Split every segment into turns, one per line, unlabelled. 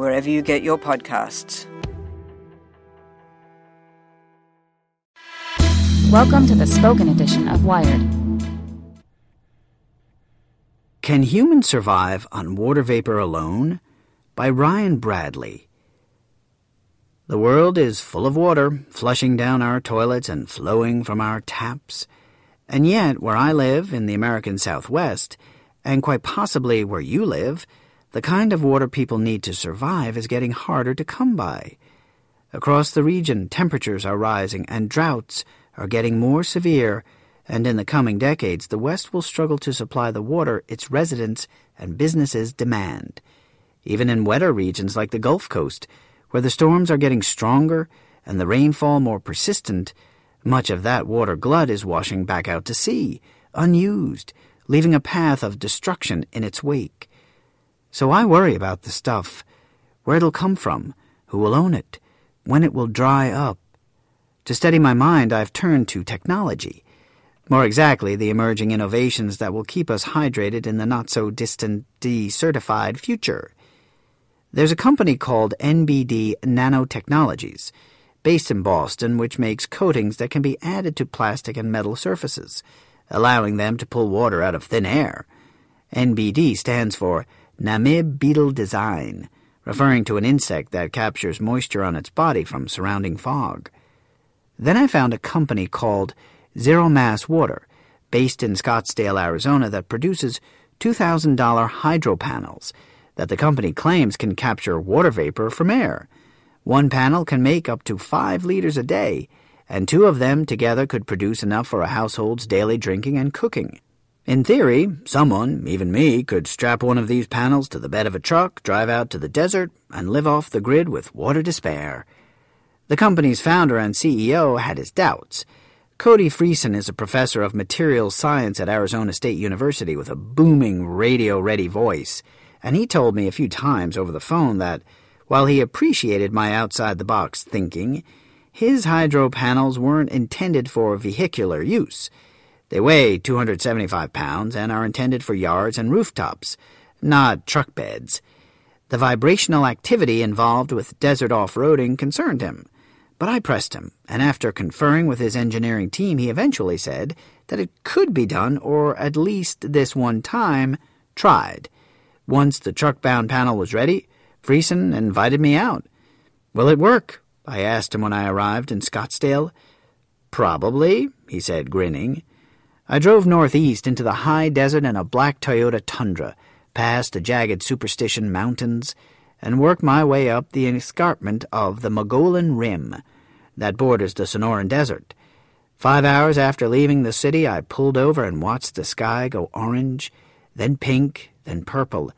wherever you get your podcasts.
Welcome to the spoken edition of Wired.
Can Humans Survive on Water Vapor Alone? by Ryan Bradley. The world is full of water, flushing down our toilets and flowing from our taps. And yet, where I live in the American Southwest, and quite possibly where you live, the kind of water people need to survive is getting harder to come by. Across the region, temperatures are rising and droughts are getting more severe, and in the coming decades, the West will struggle to supply the water its residents and businesses demand. Even in wetter regions like the Gulf Coast, where the storms are getting stronger and the rainfall more persistent, much of that water glut is washing back out to sea, unused, leaving a path of destruction in its wake. So I worry about the stuff, where it'll come from, who will own it, when it will dry up. To steady my mind, I've turned to technology. More exactly, the emerging innovations that will keep us hydrated in the not so distant desertified future. There's a company called NBD Nanotechnologies, based in Boston, which makes coatings that can be added to plastic and metal surfaces, allowing them to pull water out of thin air. NBD stands for Namib Beetle Design, referring to an insect that captures moisture on its body from surrounding fog. Then I found a company called Zero Mass Water, based in Scottsdale, Arizona, that produces $2,000 hydro panels that the company claims can capture water vapor from air. One panel can make up to five liters a day, and two of them together could produce enough for a household's daily drinking and cooking. In theory, someone, even me, could strap one of these panels to the bed of a truck, drive out to the desert, and live off the grid with water to spare. The company's founder and CEO had his doubts. Cody Friesen is a professor of materials science at Arizona State University with a booming radio ready voice, and he told me a few times over the phone that, while he appreciated my outside the box thinking, his hydro panels weren't intended for vehicular use. They weigh 275 pounds and are intended for yards and rooftops, not truck beds. The vibrational activity involved with desert off-roading concerned him, but I pressed him, and after conferring with his engineering team, he eventually said that it could be done, or at least this one time, tried. Once the truck-bound panel was ready, Friesen invited me out. Will it work? I asked him when I arrived in Scottsdale. Probably, he said, grinning. I drove northeast into the high desert in a black Toyota Tundra, past the jagged Superstition Mountains, and worked my way up the escarpment of the Mogollon Rim that borders the Sonoran Desert. Five hours after leaving the city, I pulled over and watched the sky go orange, then pink, then purple,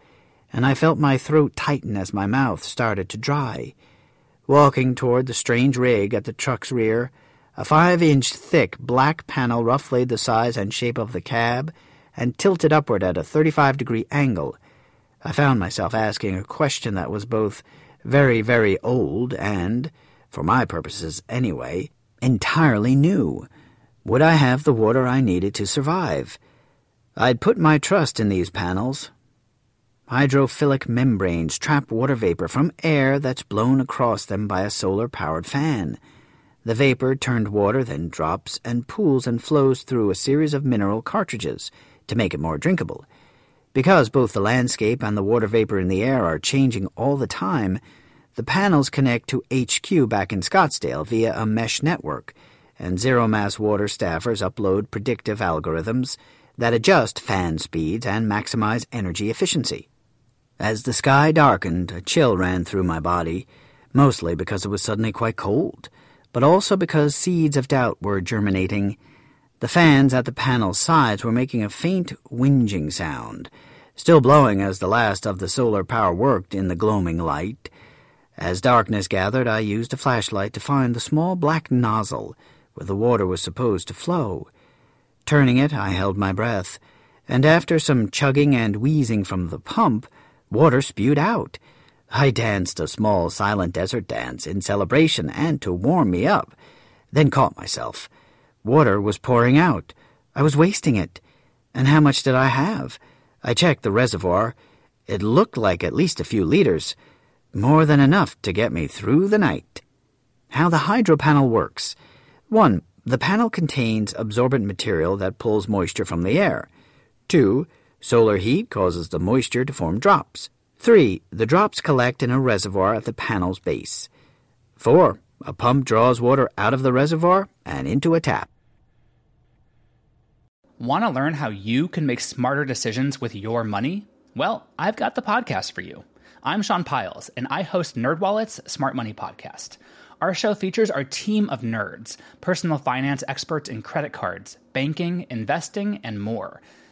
and I felt my throat tighten as my mouth started to dry. Walking toward the strange rig at the truck's rear, a five-inch thick black panel roughly the size and shape of the cab and tilted upward at a 35-degree angle. I found myself asking a question that was both very, very old and, for my purposes anyway, entirely new. Would I have the water I needed to survive? I'd put my trust in these panels. Hydrophilic membranes trap water vapor from air that's blown across them by a solar-powered fan. The vapor turned water, then drops and pools and flows through a series of mineral cartridges to make it more drinkable. Because both the landscape and the water vapor in the air are changing all the time, the panels connect to HQ back in Scottsdale via a mesh network, and Zero Mass Water staffers upload predictive algorithms that adjust fan speeds and maximize energy efficiency. As the sky darkened, a chill ran through my body, mostly because it was suddenly quite cold, but also because seeds of doubt were germinating. The fans at the panel's sides were making a faint whinging sound, still blowing as the last of the solar power worked in the gloaming light. As darkness gathered, I used a flashlight to find the small black nozzle where the water was supposed to flow. Turning it, I held my breath, and after some chugging and wheezing from the pump, water spewed out. I danced a small silent desert dance in celebration and to warm me up, then caught myself. Water was pouring out. I was wasting it. And how much did I have? I checked the reservoir. It looked like at least a few liters. More than enough to get me through the night. How the hydro panel works. 1. The panel contains absorbent material that pulls moisture from the air. 2. Solar heat causes the moisture to form drops. 3. The drops collect in a reservoir at the panel's base. 4. A pump draws water out of the reservoir and into a tap.
Want to learn how you can make smarter decisions with your money? Well, I've got the podcast for you. I'm Sean Pyles, and I host NerdWallet's Smart Money Podcast. Our show features our team of nerds, personal finance experts in credit cards, banking, investing, and more.